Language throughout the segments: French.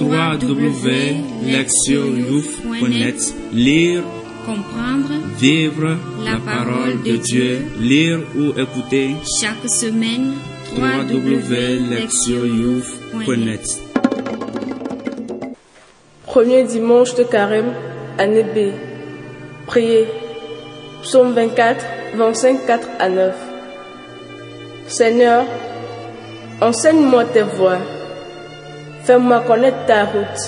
www.lectioyouf.net Lire, comprendre, vivre la parole de Dieu, lire ou écouter chaque semaine www.lectioyouf.net Premier dimanche de carême, année B. Priez. Psaume 24, 25, 4 à 9. Seigneur, enseigne-moi tes voies. Fais-moi connaître ta route.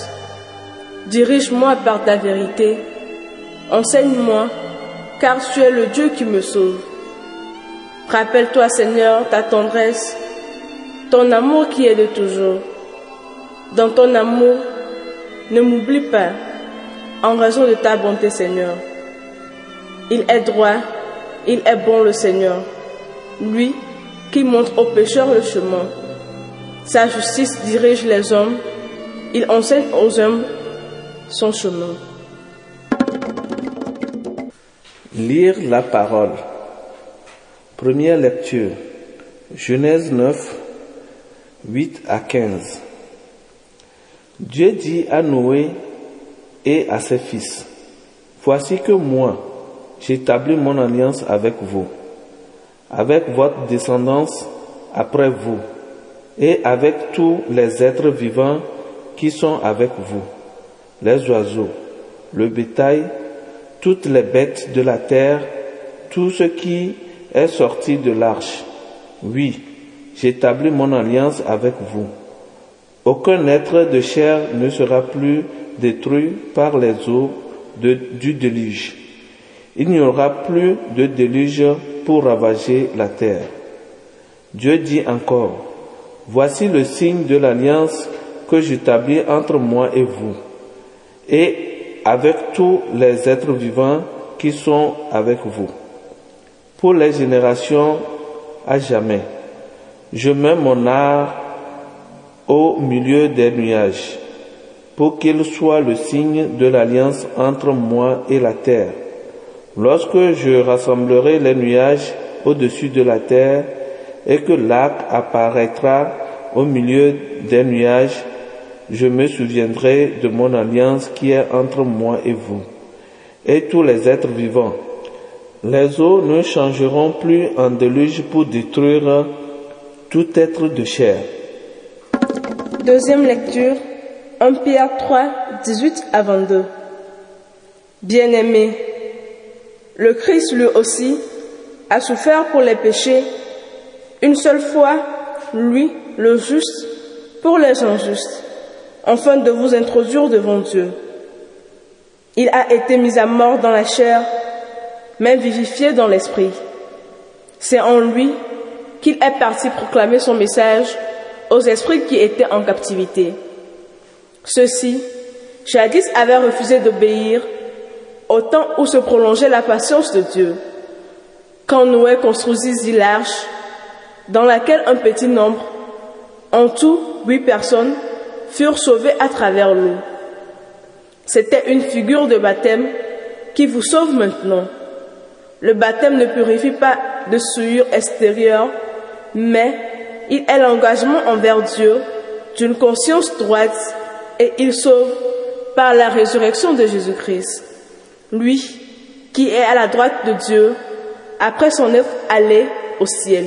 Dirige-moi par ta vérité. Enseigne-moi, car tu es le Dieu qui me sauve. Rappelle-toi, Seigneur, ta tendresse, ton amour qui est de toujours. Dans ton amour, ne m'oublie pas, en raison de ta bonté, Seigneur. Il est droit, il est bon le Seigneur, lui qui montre aux pécheurs le chemin. Sa justice dirige les hommes, il enseigne aux hommes son chemin. Lire la parole. Première lecture. Genèse 9, 8 à 15. Dieu dit à Noé et à ses fils, Voici que moi, j'établis mon alliance avec vous, avec votre descendance après vous, et avec tous les êtres vivants qui sont avec vous, les oiseaux, le bétail, toutes les bêtes de la terre, tout ce qui est sorti de l'arche. Oui, j'établis mon alliance avec vous. Aucun être de chair ne sera plus détruit par les eaux du déluge. Il n'y aura plus de déluge pour ravager la terre. Dieu dit encore, Voici le signe de l'alliance que j'établis entre moi et vous, et avec tous les êtres vivants qui sont avec vous, pour les générations à jamais. Je mets mon art au milieu des nuages, pour qu'il soit le signe de l'alliance entre moi et la terre. Lorsque je rassemblerai les nuages au-dessus de la terre et que l'arc apparaîtra au milieu des nuages, je me souviendrai de mon alliance qui est entre moi et vous, et tous les êtres vivants. Les eaux ne changeront plus en déluge pour détruire tout être de chair. Deuxième lecture, 1 Pierre 3, 18 à 22. Bien-aimé, le Christ lui aussi a souffert pour les péchés, une seule fois, lui, le juste, pour les injustes, afin de vous introduire devant Dieu. Il a été mis à mort dans la chair, mais vivifié dans l'esprit. C'est en lui qu'il est parti proclamer son message aux esprits qui étaient en captivité. Ceux-ci, jadis, avaient refusé d'obéir au temps où se prolongeait la patience de Dieu. Quand Noé construisit l'arche, dans laquelle un petit nombre, en tout huit personnes, furent sauvées à travers l'eau. C'était une figure de baptême qui vous sauve maintenant. Le baptême ne purifie pas de souillure extérieure, mais il est l'engagement envers Dieu d'une conscience droite et il sauve par la résurrection de Jésus-Christ. Lui qui est à la droite de Dieu après son être allé au ciel.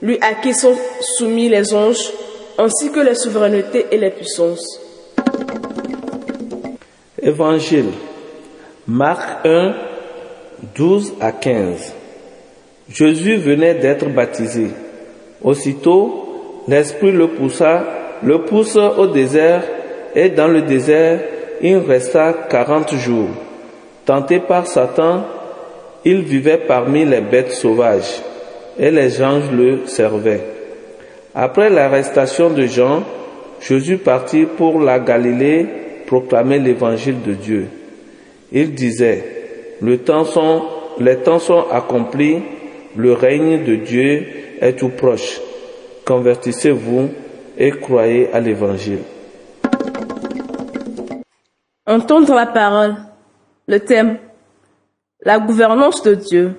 Lui à qui sont soumis les anges ainsi que les souverainetés et les puissances. Évangile. Marc 1, 12 à 15. Jésus venait d'être baptisé. Aussitôt, l'Esprit le poussa, le pousse au désert, et dans le désert, il resta quarante jours. Tenté par Satan, il vivait parmi les bêtes sauvages, et les anges le servaient. Après l'arrestation de Jean, Jésus partit pour la Galilée proclamer l'évangile de Dieu. Il disait, le temps les temps sont accomplis, le règne de Dieu est tout proche. Convertissez-vous et croyez à l'évangile. Entendre la parole. Le thème. La gouvernance de Dieu.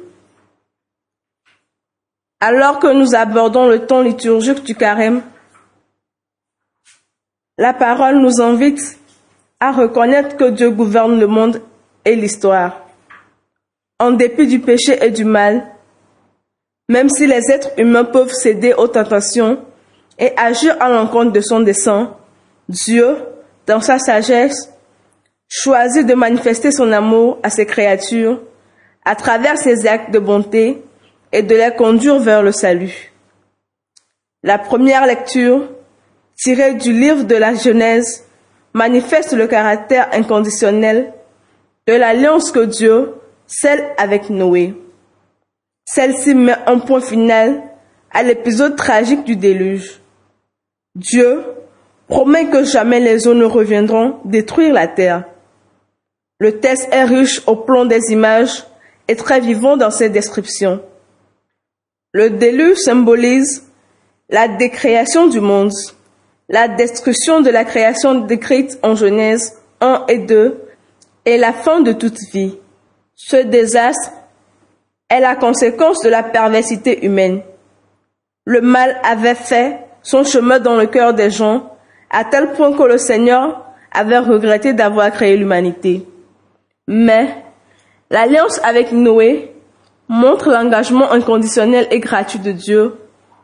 Alors que nous abordons le temps liturgique du carême, La parole nous invite à reconnaître que Dieu gouverne le monde et l'histoire. En dépit du péché et du mal, même si les êtres humains peuvent céder aux tentations et agir à l'encontre de son dessein, Dieu, dans sa sagesse, choisit de manifester son amour à ses créatures à travers ses actes de bonté et de les conduire vers le salut. La première lecture, tirée du livre de la Genèse, manifeste le caractère inconditionnel de l'alliance que Dieu scelle avec Noé. Celle-ci met un point final à l'épisode tragique du déluge. Dieu promet que jamais les eaux ne reviendront détruire la terre. Le texte est riche au plan des images et très vivant dans ses descriptions. Le déluge symbolise la décréation du monde, la destruction de la création décrite en Genèse 1 et 2 et la fin de toute vie. Ce désastre est la conséquence de la perversité humaine. Le mal avait fait son chemin dans le cœur des gens à tel point que le Seigneur avait regretté d'avoir créé l'humanité. Mais l'alliance avec Noé montre l'engagement inconditionnel et gratuit de Dieu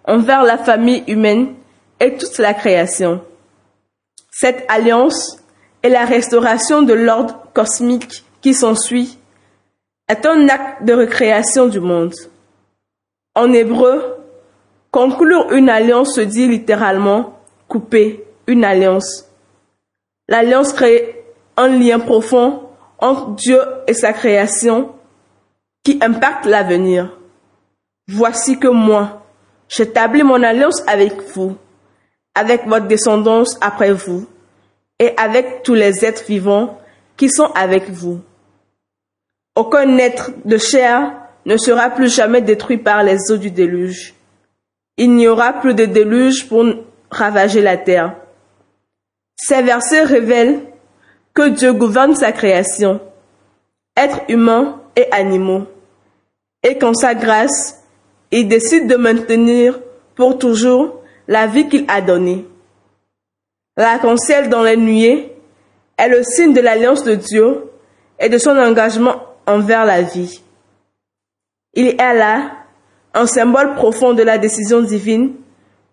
envers la famille humaine et toute la création. Cette alliance et la restauration de l'ordre cosmique qui s'ensuit est un acte de recréation du monde. En hébreu, conclure une alliance se dit littéralement couper une alliance. L'alliance crée un lien profond entre Dieu et sa création qui impacte l'avenir. Voici que moi, j'établis mon alliance avec vous, avec votre descendance après vous, et avec tous les êtres vivants qui sont avec vous. Aucun être de chair ne sera plus jamais détruit par les eaux du déluge. Il n'y aura plus de déluge pour ravager la terre. Ces versets révèlent que Dieu gouverne sa création, êtres humains et animaux, et qu'en sa grâce, il décide de maintenir pour toujours la vie qu'il a donnée. L'arc-en-ciel dans les nuées est le signe de l'alliance de Dieu et de son engagement envers la vie. Il est là un symbole profond de la décision divine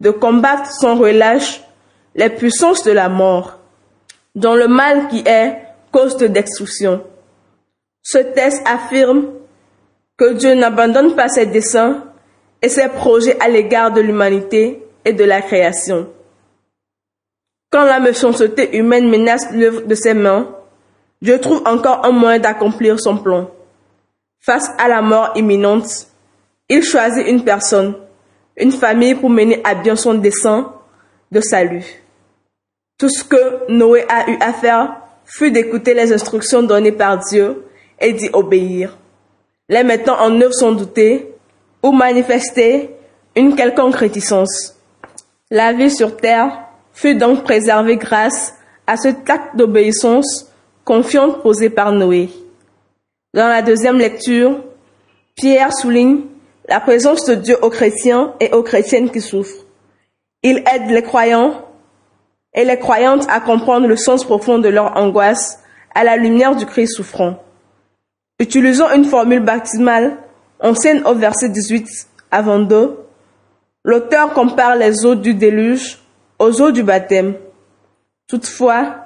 de combattre sans relâche les puissances de la mort, dont le mal qui est cause de destruction. Ce texte affirme que Dieu n'abandonne pas ses desseins et ses projets à l'égard de l'humanité et de la création. Quand la méchanceté humaine menace l'œuvre de ses mains, Dieu trouve encore un moyen d'accomplir son plan. Face à la mort imminente, il choisit une personne, une famille pour mener à bien son dessein de salut. Tout ce que Noé a eu à faire fut d'écouter les instructions données par Dieu et d'y obéir. Les mettant en œuvre sans douter ou manifester une quelconque réticence. La vie sur terre fut donc préservé grâce à ce acte d'obéissance confiante posé par Noé. Dans la deuxième lecture, Pierre souligne la présence de Dieu aux chrétiens et aux chrétiennes qui souffrent. Il aide les croyants et les croyantes à comprendre le sens profond de leur angoisse à la lumière du Christ souffrant. Utilisons une formule baptismale ancienne au verset 18 à 22. L'auteur compare les eaux du déluge aux eaux du baptême. Toutefois,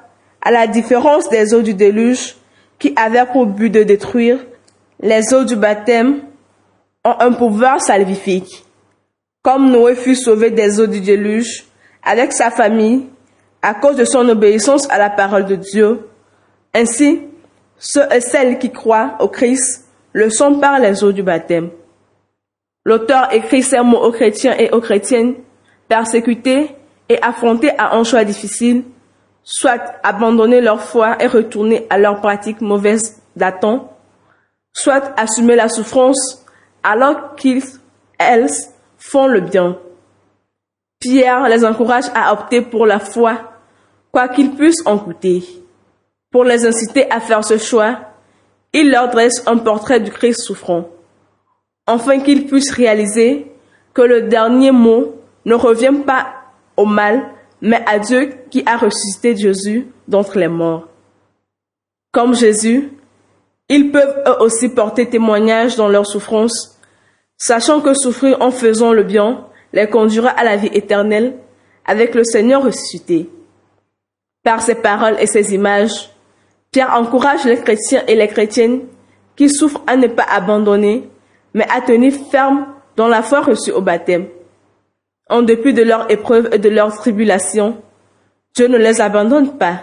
à la différence des eaux du déluge qui avaient pour but de détruire, les eaux du baptême ont un pouvoir salvifique. Comme Noé fut sauvé des eaux du déluge avec sa famille à cause de son obéissance à la parole de Dieu, ainsi ceux et celles qui croient au Christ le sont par les eaux du baptême. L'auteur écrit ces mots aux chrétiens et aux chrétiennes persécutés et affrontés à un choix difficile, soit abandonner leur foi et retourner à leur pratique mauvaise d'Adam, soit assumer la souffrance alors qu'ils, elles, font le bien. Pierre les encourage à opter pour la foi, quoi qu'ils puissent en coûter. Pour les inciter à faire ce choix, il leur dresse un portrait du Christ souffrant, afin qu'ils puissent réaliser que le dernier mot ne revient pas au mal, mais à Dieu qui a ressuscité Jésus d'entre les morts. Comme Jésus, ils peuvent eux aussi porter témoignage dans leur souffrance, sachant que souffrir en faisant le bien les conduira à la vie éternelle avec le Seigneur ressuscité. Par ses paroles et ses images, Pierre encourage les chrétiens et les chrétiennes qui souffrent à ne pas abandonner, mais à tenir ferme dans la foi reçue au baptême. En dépit de leurs épreuves et de leurs tribulations, Dieu ne les abandonne pas.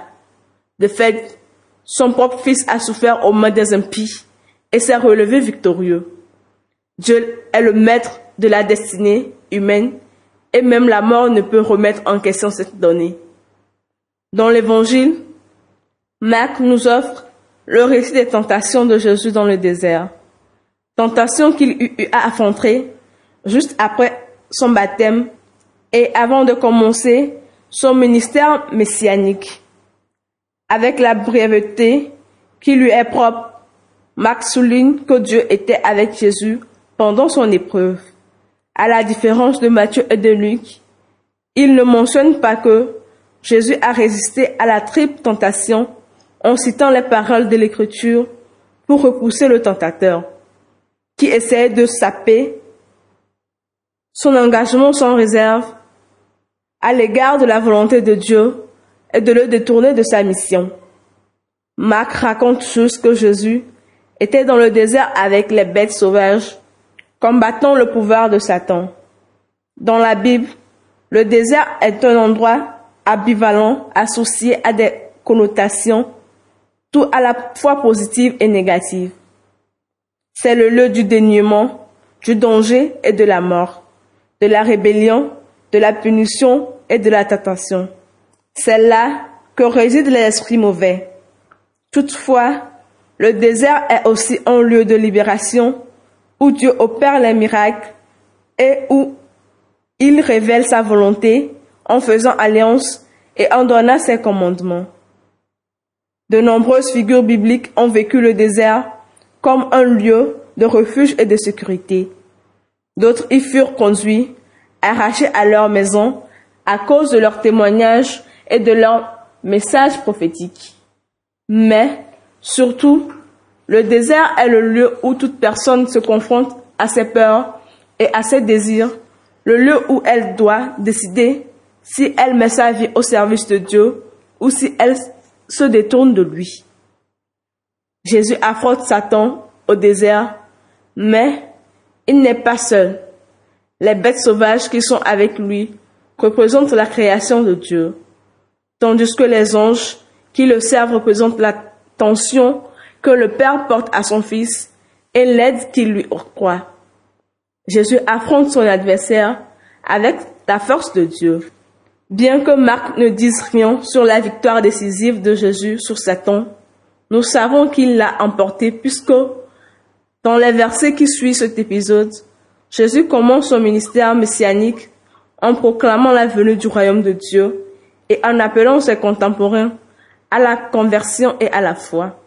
De fait, son propre fils a souffert aux mains des impies et s'est relevé victorieux. Dieu est le maître de la destinée humaine et même la mort ne peut remettre en question cette donnée. Dans l'évangile, Marc nous offre le récit des tentations de Jésus dans le désert. Tentation qu'il eut à affronter juste après son baptême et avant de commencer son ministère messianique. Avec la brièveté qui lui est propre, Marc souligne que Dieu était avec Jésus pendant son épreuve. À la différence de Matthieu et de Luc, il ne mentionne pas que Jésus a résisté à la triple tentation en citant les paroles de l'Écriture pour repousser le tentateur, qui essaie de saper son engagement sans réserve à l'égard de la volonté de Dieu et de le détourner de sa mission. Marc raconte juste que Jésus était dans le désert avec les bêtes sauvages, combattant le pouvoir de Satan. Dans la Bible, le désert est un endroit ambivalent associé à des connotations tout à la fois positives et négatives. C'est le lieu du dénuement, du danger et de la mort, de la rébellion, de la punition et de la tentation. C'est là que réside l'esprit mauvais. Toutefois, le désert est aussi un lieu de libération où Dieu opère les miracles et où il révèle sa volonté en faisant alliance et en donnant ses commandements. De nombreuses figures bibliques ont vécu le désert comme un lieu de refuge et de sécurité. D'autres y furent conduits, arrachés à leur maison à cause de leur témoignage et de leur message prophétique. Mais, surtout, le désert est le lieu où toute personne se confronte à ses peurs et à ses désirs, le lieu où elle doit décider si elle met sa vie au service de Dieu ou si elle se détourne de lui. Jésus affronte Satan au désert, mais il n'est pas seul. Les bêtes sauvages qui sont avec lui représentent la création de Dieu, tandis que les anges qui le servent représentent l'attention que le Père porte à son Fils et l'aide qu'il lui octroie. Jésus affronte son adversaire avec la force de Dieu. Bien que Marc ne dise rien sur la victoire décisive de Jésus sur Satan, nous savons qu'il l'a emporté puisque dans les versets qui suivent cet épisode, Jésus commence son ministère messianique en proclamant la venue du royaume de Dieu et en appelant ses contemporains à la conversion et à la foi.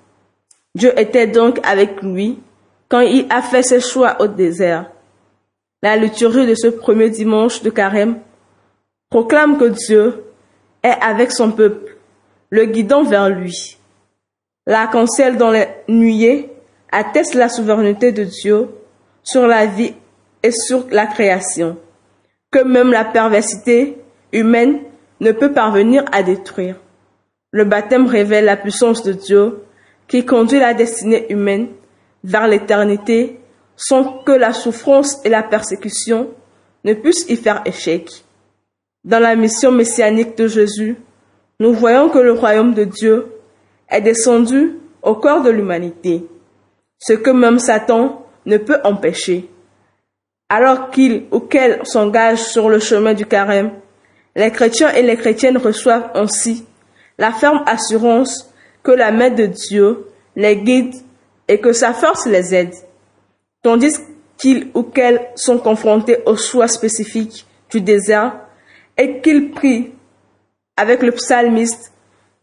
Dieu était donc avec lui quand il a fait ses choix au désert. La liturgie de ce premier dimanche de carême proclame que Dieu est avec son peuple, le guidant vers lui. L'arc-en-ciel dans les nuées atteste la souveraineté de Dieu sur la vie et sur la création, que même la perversité humaine ne peut parvenir à détruire. Le baptême révèle la puissance de Dieu qui conduit la destinée humaine vers l'éternité sans que la souffrance et la persécution ne puissent y faire échec. Dans la mission messianique de Jésus, nous voyons que le royaume de Dieu est descendu au corps de l'humanité, ce que même Satan ne peut empêcher. Alors qu'il ou qu'elle s'engage sur le chemin du carême, les chrétiens et les chrétiennes reçoivent ainsi la ferme assurance que la main de Dieu les guide et que sa force les aide, tandis qu'ils ou qu'elles sont confrontés aux choix spécifiques du désert et qu'ils prient avec le psalmiste,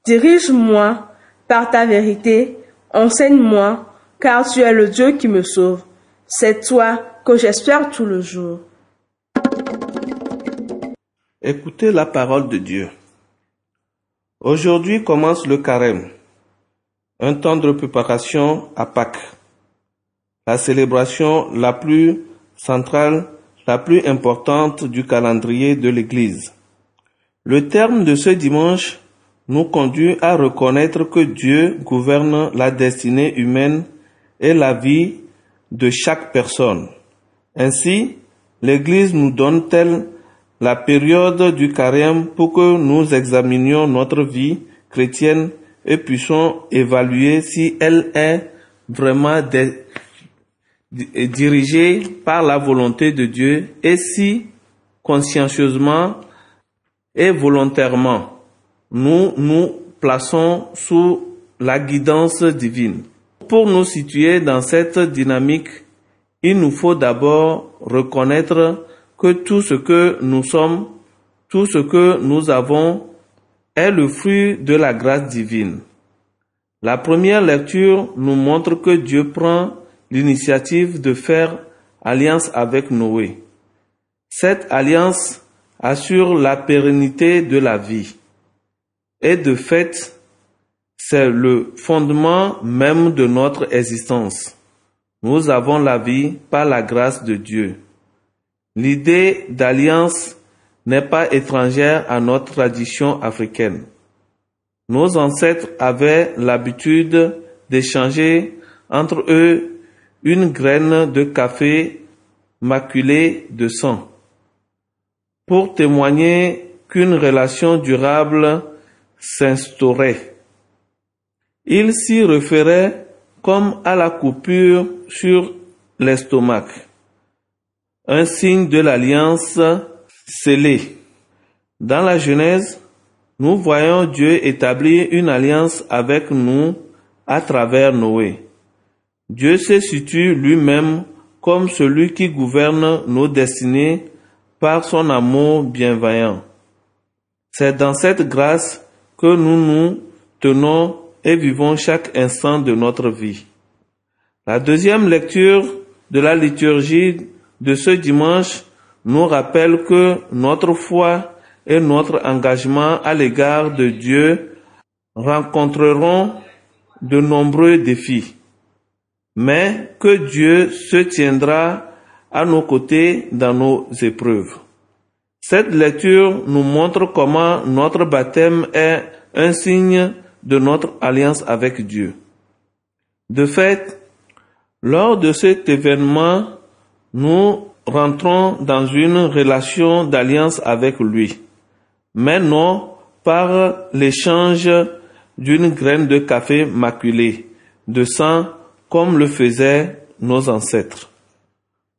Dirige-moi par ta vérité, enseigne-moi, car tu es le Dieu qui me sauve. C'est toi que j'espère tout le jour. Écoutez la parole de Dieu. Aujourd'hui commence le carême, un temps de préparation à Pâques, la célébration la plus centrale, la plus importante du calendrier de l'Église. Le terme de ce dimanche nous conduit à reconnaître que Dieu gouverne la destinée humaine et la vie de chaque personne. Ainsi, l'Église nous donne-t-elle la période du carême pour que nous examinions notre vie chrétienne et puissions évaluer si elle est vraiment dirigée par la volonté de Dieu et si consciencieusement et volontairement nous nous plaçons sous la guidance divine. Pour nous situer dans cette dynamique, il nous faut d'abord reconnaître que tout ce que nous sommes, tout ce que nous avons est le fruit de la grâce divine. La première lecture nous montre que Dieu prend l'initiative de faire alliance avec Noé. Cette alliance assure la pérennité de la vie. Et de fait, c'est le fondement même de notre existence. Nous avons la vie par la grâce de Dieu. L'idée d'alliance n'est pas étrangère à notre tradition africaine. Nos ancêtres avaient l'habitude d'échanger entre eux une graine de café maculée de sang pour témoigner qu'une relation durable s'instaurait. Ils s'y référaient comme à la coupure sur l'estomac un signe de l'alliance scellée. Dans la Genèse, nous voyons Dieu établir une alliance avec nous à travers Noé. Dieu se situe lui-même comme celui qui gouverne nos destinées par son amour bienveillant. C'est dans cette grâce que nous nous tenons et vivons chaque instant de notre vie. La deuxième lecture de la liturgie de ce dimanche nous rappelle que notre foi et notre engagement à l'égard de Dieu rencontreront de nombreux défis, mais que Dieu se tiendra à nos côtés dans nos épreuves. Cette lecture nous montre comment notre baptême est un signe de notre alliance avec Dieu. De fait, lors de cet événement, nous rentrons dans une relation d'alliance avec lui, mais non par l'échange d'une graine de café maculée, de sang, comme le faisaient nos ancêtres.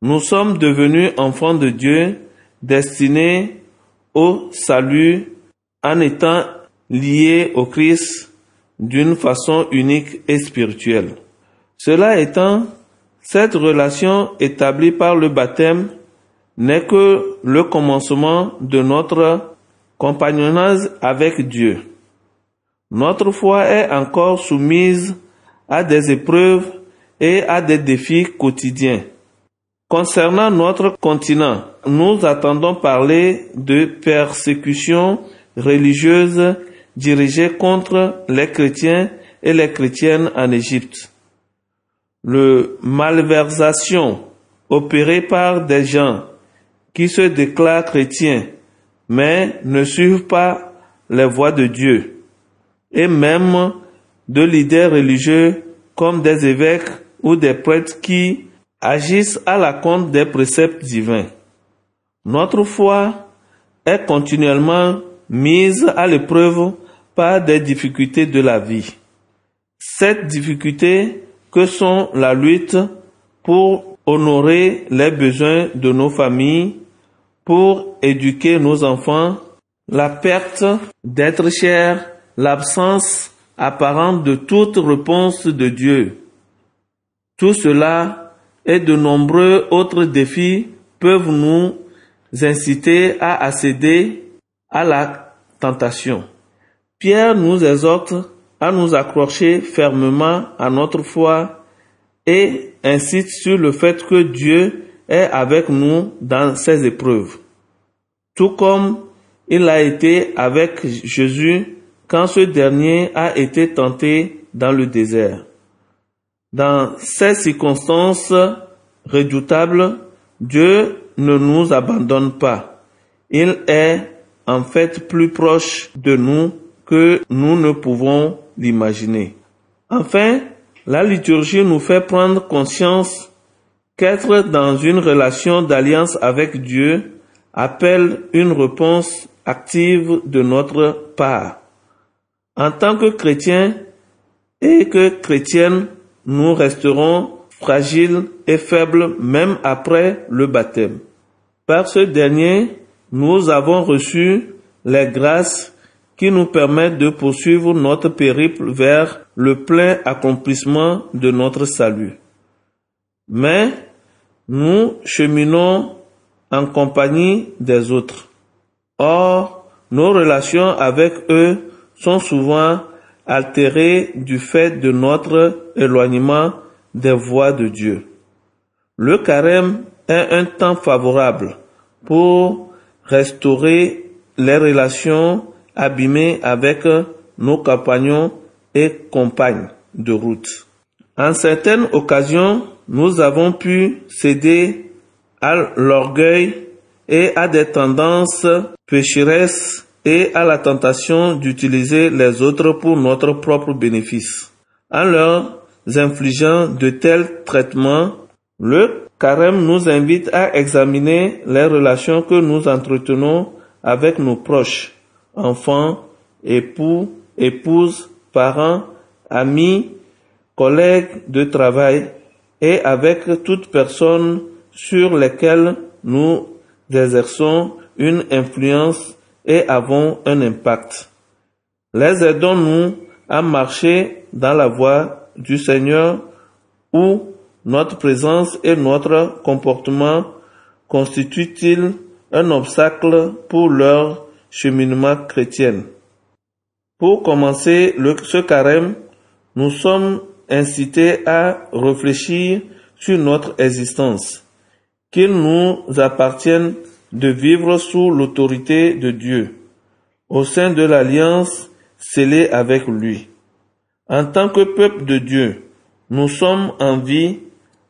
Nous sommes devenus enfants de Dieu, destinés au salut en étant liés au Christ d'une façon unique et spirituelle. Cela étant, cette relation établie par le baptême n'est que le commencement de notre compagnonnage avec Dieu. Notre foi est encore soumise à des épreuves et à des défis quotidiens. Concernant notre continent, nous attendons parler de persécutions religieuses dirigées contre les chrétiens et les chrétiennes en Égypte le malversation opérée par des gens qui se déclarent chrétiens mais ne suivent pas les voies de Dieu et même de leaders religieux comme des évêques ou des prêtres qui agissent à la compte des préceptes divins. Notre foi est continuellement mise à l'épreuve par des difficultés de la vie. Cette difficulté que sont la lutte pour honorer les besoins de nos familles, pour éduquer nos enfants, la perte d'être cher, l'absence apparente de toute réponse de Dieu. Tout cela et de nombreux autres défis peuvent nous inciter à accéder à la tentation. Pierre nous exhorte à nous accrocher fermement à notre foi et insiste sur le fait que Dieu est avec nous dans ces épreuves. Tout comme il a été avec Jésus quand ce dernier a été tenté dans le désert. Dans ces circonstances redoutables, Dieu ne nous abandonne pas. Il est en fait plus proche de nous que nous ne pouvons l'imaginer. Enfin, la liturgie nous fait prendre conscience qu'être dans une relation d'alliance avec Dieu appelle une réponse active de notre part. En tant que chrétiens et que chrétiennes, nous resterons fragiles et faibles même après le baptême. Par ce dernier, nous avons reçu les grâces qui nous permettent de poursuivre notre périple vers le plein accomplissement de notre salut. Mais nous cheminons en compagnie des autres. Or, nos relations avec eux sont souvent du fait de notre éloignement des voies de Dieu. Le carême est un temps favorable pour restaurer les relations abîmées avec nos compagnons et compagnes de route. En certaines occasions, nous avons pu céder à l'orgueil et à des tendances pécheresses et à la tentation d'utiliser les autres pour notre propre bénéfice. En leur infligeant de tels traitements, le carême nous invite à examiner les relations que nous entretenons avec nos proches, enfants, époux, épouses, parents, amis, collègues de travail et avec toute personne sur lesquelles nous exerçons une influence et avons un impact. Les aidons-nous à marcher dans la voie du Seigneur où notre présence et notre comportement constituent-ils un obstacle pour leur cheminement chrétien. Pour commencer le, ce carême, nous sommes incités à réfléchir sur notre existence, qu'il nous appartienne de vivre sous l'autorité de Dieu, au sein de l'alliance scellée avec lui. En tant que peuple de Dieu, nous sommes en vie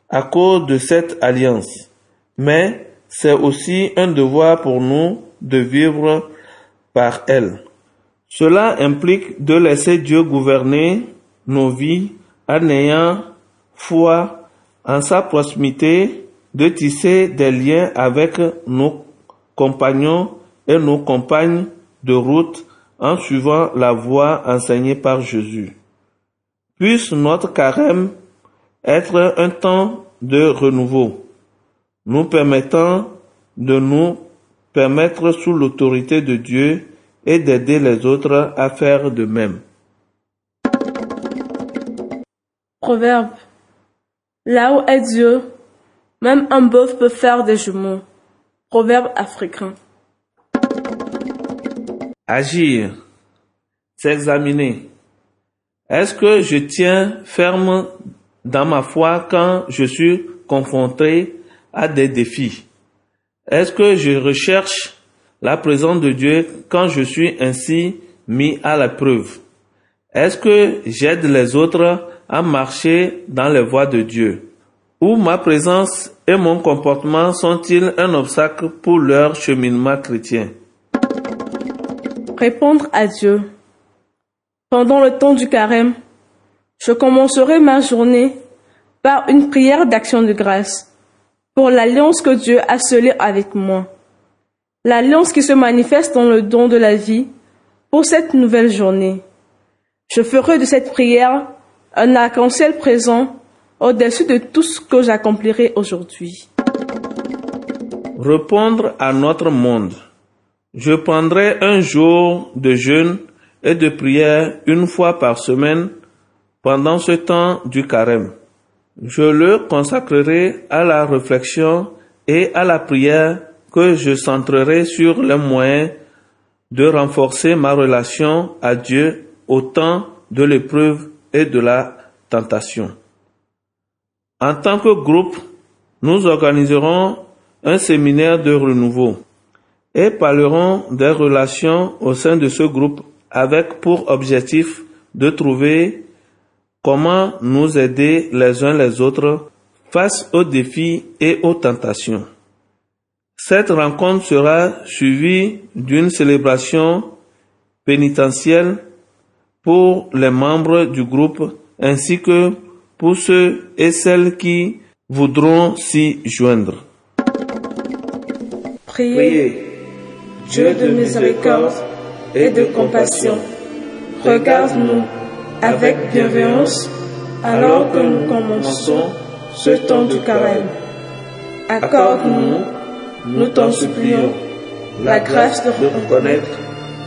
à cause de cette alliance, mais c'est aussi un devoir pour nous de vivre par elle. Cela implique de laisser Dieu gouverner nos vies en ayant foi en sa proximité, de tisser des liens avec nos compagnons et nos compagnes de route en suivant la voie enseignée par Jésus. Puisse notre carême être un temps de renouveau, nous permettant de nous permettre sous l'autorité de Dieu et d'aider les autres à faire de même. Proverbe. Là où est Dieu, même un bœuf peut faire des jumeaux. Proverbe africain. Agir, s'examiner. Est-ce que je tiens ferme dans ma foi quand je suis confronté à des défis? Est-ce que je recherche la présence de Dieu quand je suis ainsi mis à la preuve? Est-ce que j'aide les autres à marcher dans les voies de Dieu? Ou ma présence et mon comportement sont-ils un obstacle pour leur cheminement chrétien? Répondre à Dieu. Pendant le temps du carême, je commencerai ma journée par une prière d'action de grâce pour l'alliance que Dieu a scellée avec moi. L'alliance qui se manifeste dans le don de la vie pour cette nouvelle journée. Je ferai de cette prière un arc-en-ciel présent au-dessus de tout ce que j'accomplirai aujourd'hui. Répondre à notre monde. Je prendrai un jour de jeûne et de prière une fois par semaine pendant ce temps du carême. Je le consacrerai à la réflexion et à la prière que je centrerai sur les moyens de renforcer ma relation à Dieu au temps de l'épreuve et de la tentation. En tant que groupe, nous organiserons un séminaire de renouveau et parleront des relations au sein de ce groupe avec pour objectif de trouver comment nous aider les uns les autres face aux défis et aux tentations. Cette rencontre sera suivie d'une célébration pénitentielle pour les membres du groupe ainsi que pour ceux et celles qui voudront s'y joindre. Priez, Dieu de miséricorde et de compassion, regarde-nous avec bienveillance alors que nous commençons ce temps du carême. Accorde-nous, nous t'en supplions, la grâce de reconnaître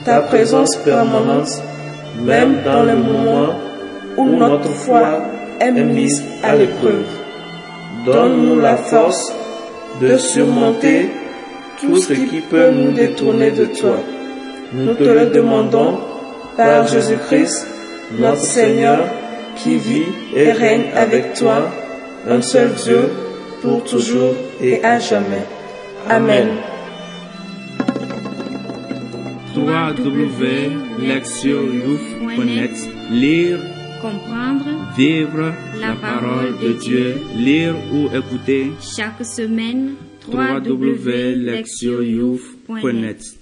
ta présence permanente, même dans les moments où notre foi est mise à l'épreuve. Donne-nous la force de surmonter tout ce qui peut nous détourner de toi. Nous te le demandons par Jésus-Christ, notre Seigneur, qui vit et règne avec toi, un seul Dieu, pour toujours et à jamais. Amen. Lire, comprendre, vivre la parole de Dieu, lire ou écouter. Chaque semaine www.lectioyouf.net